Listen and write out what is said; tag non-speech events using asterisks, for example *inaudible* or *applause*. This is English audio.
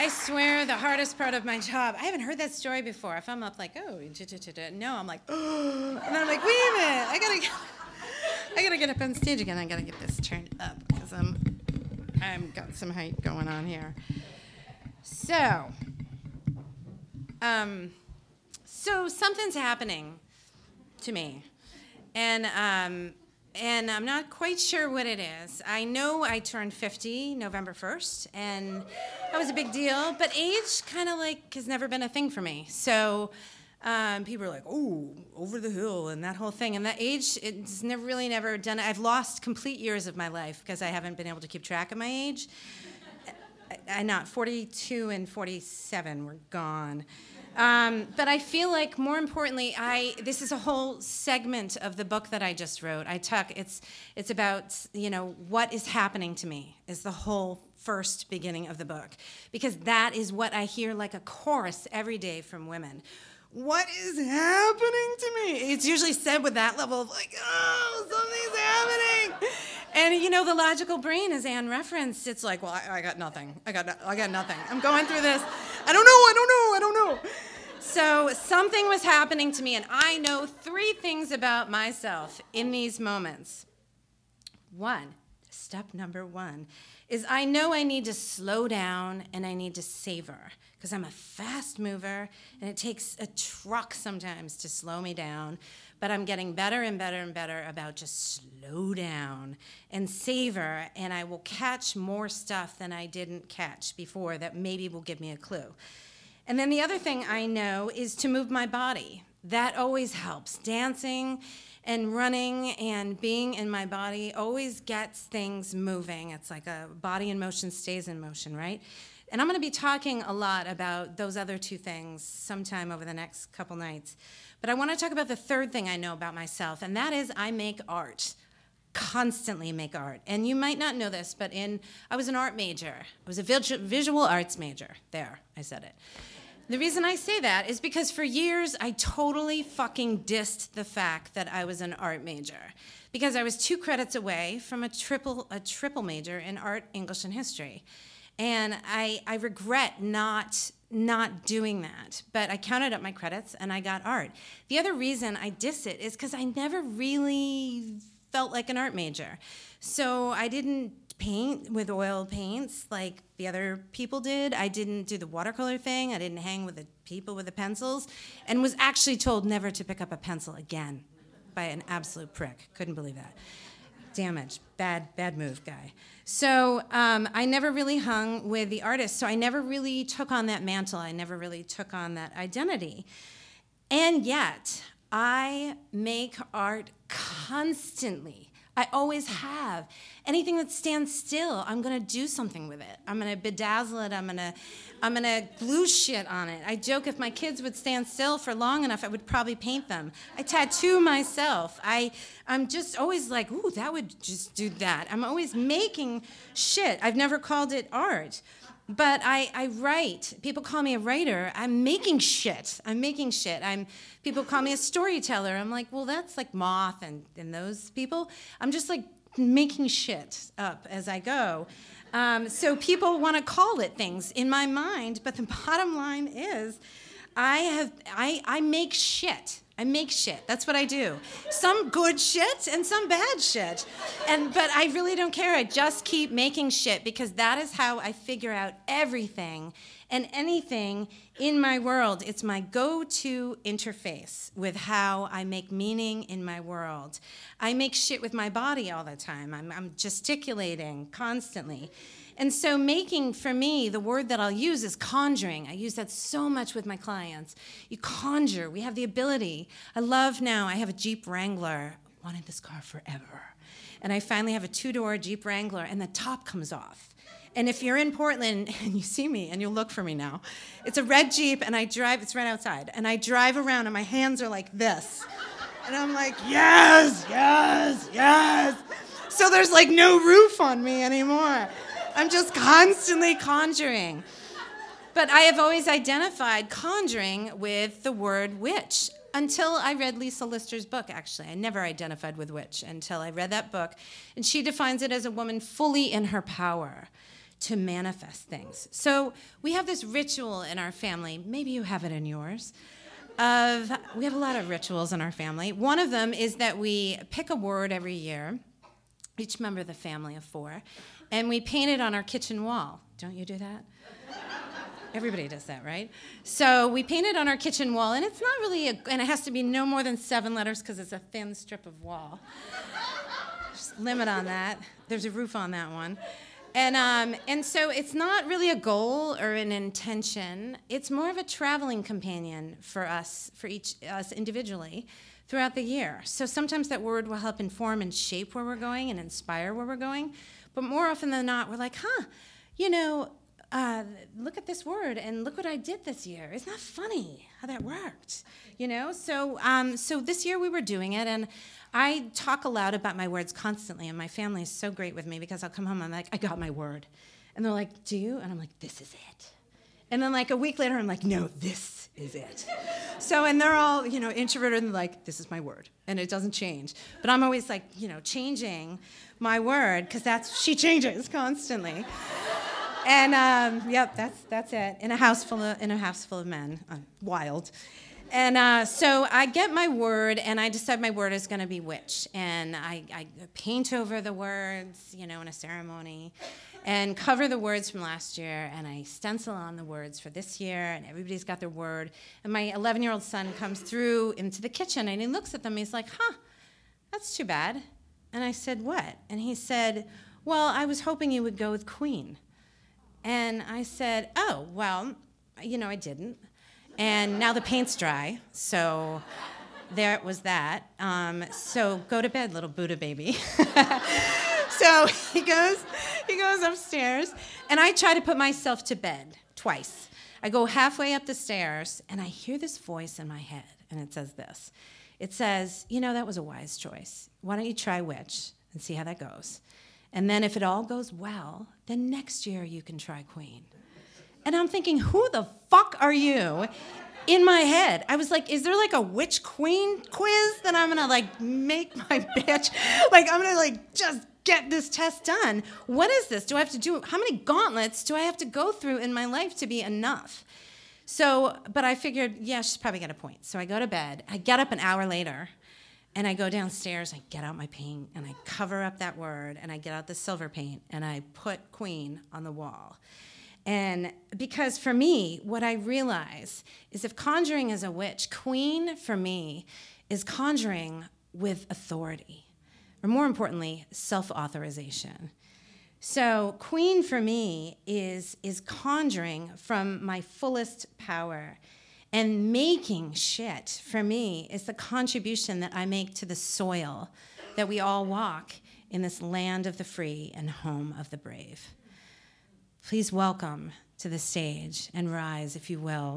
I swear the hardest part of my job, I haven't heard that story before. If I'm up like, oh, no, I'm like, oh, *gasps* and I'm like, wait a minute, I gotta, get, *laughs* I gotta get up on stage again. I gotta get this turned up because I'm, I'm got some height going on here. So, um, so something's happening to me, and um, and I'm not quite sure what it is. I know I turned 50 November 1st, and that was a big deal. But age kind of like has never been a thing for me. So um, people are like, "Oh, over the hill," and that whole thing. And that age, it's never really never done. I've lost complete years of my life because I haven't been able to keep track of my age. I, not 42 and 47 were gone. Um, but I feel like more importantly, I this is a whole segment of the book that I just wrote. I took it's it's about you know what is happening to me is the whole first beginning of the book because that is what I hear like a chorus every day from women. What is happening to me? It's usually said with that level of like, oh, something's happening. And you know, the logical brain, as Anne referenced, it's like, well, I, I got nothing. I got, no, I got nothing. I'm going through this. I don't know. I don't know. I don't know. So something was happening to me, and I know three things about myself in these moments. One, step number one, is I know I need to slow down and I need to savor because I'm a fast mover and it takes a truck sometimes to slow me down. But I'm getting better and better and better about just slow down and savor, and I will catch more stuff than I didn't catch before that maybe will give me a clue. And then the other thing I know is to move my body. That always helps. Dancing and running and being in my body always gets things moving. It's like a body in motion stays in motion, right? And I'm going to be talking a lot about those other two things sometime over the next couple nights. But I want to talk about the third thing I know about myself, and that is I make art. Constantly make art. And you might not know this, but in I was an art major. I was a visual arts major. There, I said it. The reason I say that is because for years I totally fucking dissed the fact that I was an art major because I was two credits away from a triple a triple major in art, English, and history. And I, I regret not not doing that. But I counted up my credits and I got art. The other reason I diss it is because I never really felt like an art major. So I didn't paint with oil paints like the other people did. I didn't do the watercolor thing. I didn't hang with the people with the pencils, and was actually told never to pick up a pencil again by an absolute prick. Couldn't believe that. Damage. Bad, bad move, guy. So um, I never really hung with the artists. So I never really took on that mantle. I never really took on that identity. And yet, I make art constantly I always have. Anything that stands still, I'm gonna do something with it. I'm gonna bedazzle it. I'm gonna, I'm gonna glue shit on it. I joke if my kids would stand still for long enough, I would probably paint them. I tattoo myself. I, I'm just always like, ooh, that would just do that. I'm always making shit. I've never called it art but I, I write. People call me a writer. I'm making shit. I'm making shit. I'm people call me a storyteller. I'm like, well, that's like Moth and, and those people. I'm just like making shit up as I go. Um, so people want to call it things in my mind, but the *laughs* bottom line is I have I, I make shit. I make shit. That's what I do. Some good shit and some bad shit. And but I really don't care. I just keep making shit because that is how I figure out everything and anything in my world. It's my go-to interface with how I make meaning in my world. I make shit with my body all the time. I'm, I'm gesticulating constantly. And so, making for me, the word that I'll use is conjuring. I use that so much with my clients. You conjure, we have the ability. I love now, I have a Jeep Wrangler, wanted this car forever. And I finally have a two door Jeep Wrangler, and the top comes off. And if you're in Portland *laughs* and you see me and you'll look for me now, it's a red Jeep and I drive, it's right outside, and I drive around and my hands are like this. And I'm like, yes, yes, yes. So there's like no roof on me anymore. I'm just constantly conjuring. But I have always identified conjuring with the word witch until I read Lisa Lister's book, actually. I never identified with witch until I read that book. And she defines it as a woman fully in her power. to manifest things. So we have this ritual in our family. Maybe you have it in yours. Of we have a lot of rituals in our family. One of them is that we pick a word every year, each member of the family of four, and we painted on our kitchen wall. Don't you do that? Everybody does that, right? So we painted on our kitchen wall, and it's not really, a, and it has to be no more than seven letters because it's a thin strip of wall. Limit on that. There's a roof on that one. And, um, and so it's not really a goal or an intention. It's more of a traveling companion for us, for each us individually, throughout the year. So sometimes that word will help inform and shape where we're going and inspire where we're going. But more often than not, we're like, huh, you know, uh, look at this word and look what I did this year. Isn't that funny how that worked? You know, so um, so this year we were doing it, and I talk aloud about my words constantly, and my family is so great with me because I'll come home and I'm like, I got my word, and they're like, Do you? And I'm like, This is it. And then like a week later, I'm like, No, this is it. so and they're all you know introverted and like, This is my word, and it doesn't change. But I'm always like, you know, changing my word because that's she changes constantly and um, yep, that's that's it. In a house full of in a house full of men, uh, wild. And uh, so I get my word, and I decide my word is going to be witch, and I, I paint over the words, you know, in a ceremony, and cover the words from last year, and I stencil on the words for this year, and everybody's got their word. And my 11 year old son comes through into the kitchen, and he looks at them, and he's like, "Huh, that's too bad." And I said, "What?" And he said, "Well, I was hoping you would go with Queen." And I said, Oh, well, you know, I didn't. And now the paint's dry, so there it was that. Um, so go to bed, little Buddha baby. *laughs* *laughs* so he goes, he goes upstairs, and I try to put myself to bed twice. I go halfway up the stairs, and I hear this voice in my head, and it says this. It says, You know, that was a wise choice. Why don't you try witch and see how that goes? And then if it all goes well, then next year you can try queen. And I'm thinking, who the fuck are you? In my head, I was like, is there like a witch queen quiz that I'm gonna like make my *laughs* bitch? Like, I'm gonna like just get this test done. What is this? Do I have to do, how many gauntlets do I have to go through in my life to be enough? So, but I figured, yeah, she's probably got a point. So I go to bed. I get up an hour later and I go downstairs, I get out my paint, and I cover up that word, and I get out the silver paint, and I put queen on the wall. And because for me, what I realize is if conjuring is a witch, queen for me is conjuring with authority, or more importantly, self authorization. So, queen for me is, is conjuring from my fullest power and making shit for me is the contribution that I make to the soil that we all walk in this land of the free and home of the brave. Please welcome to the stage and rise, if you will.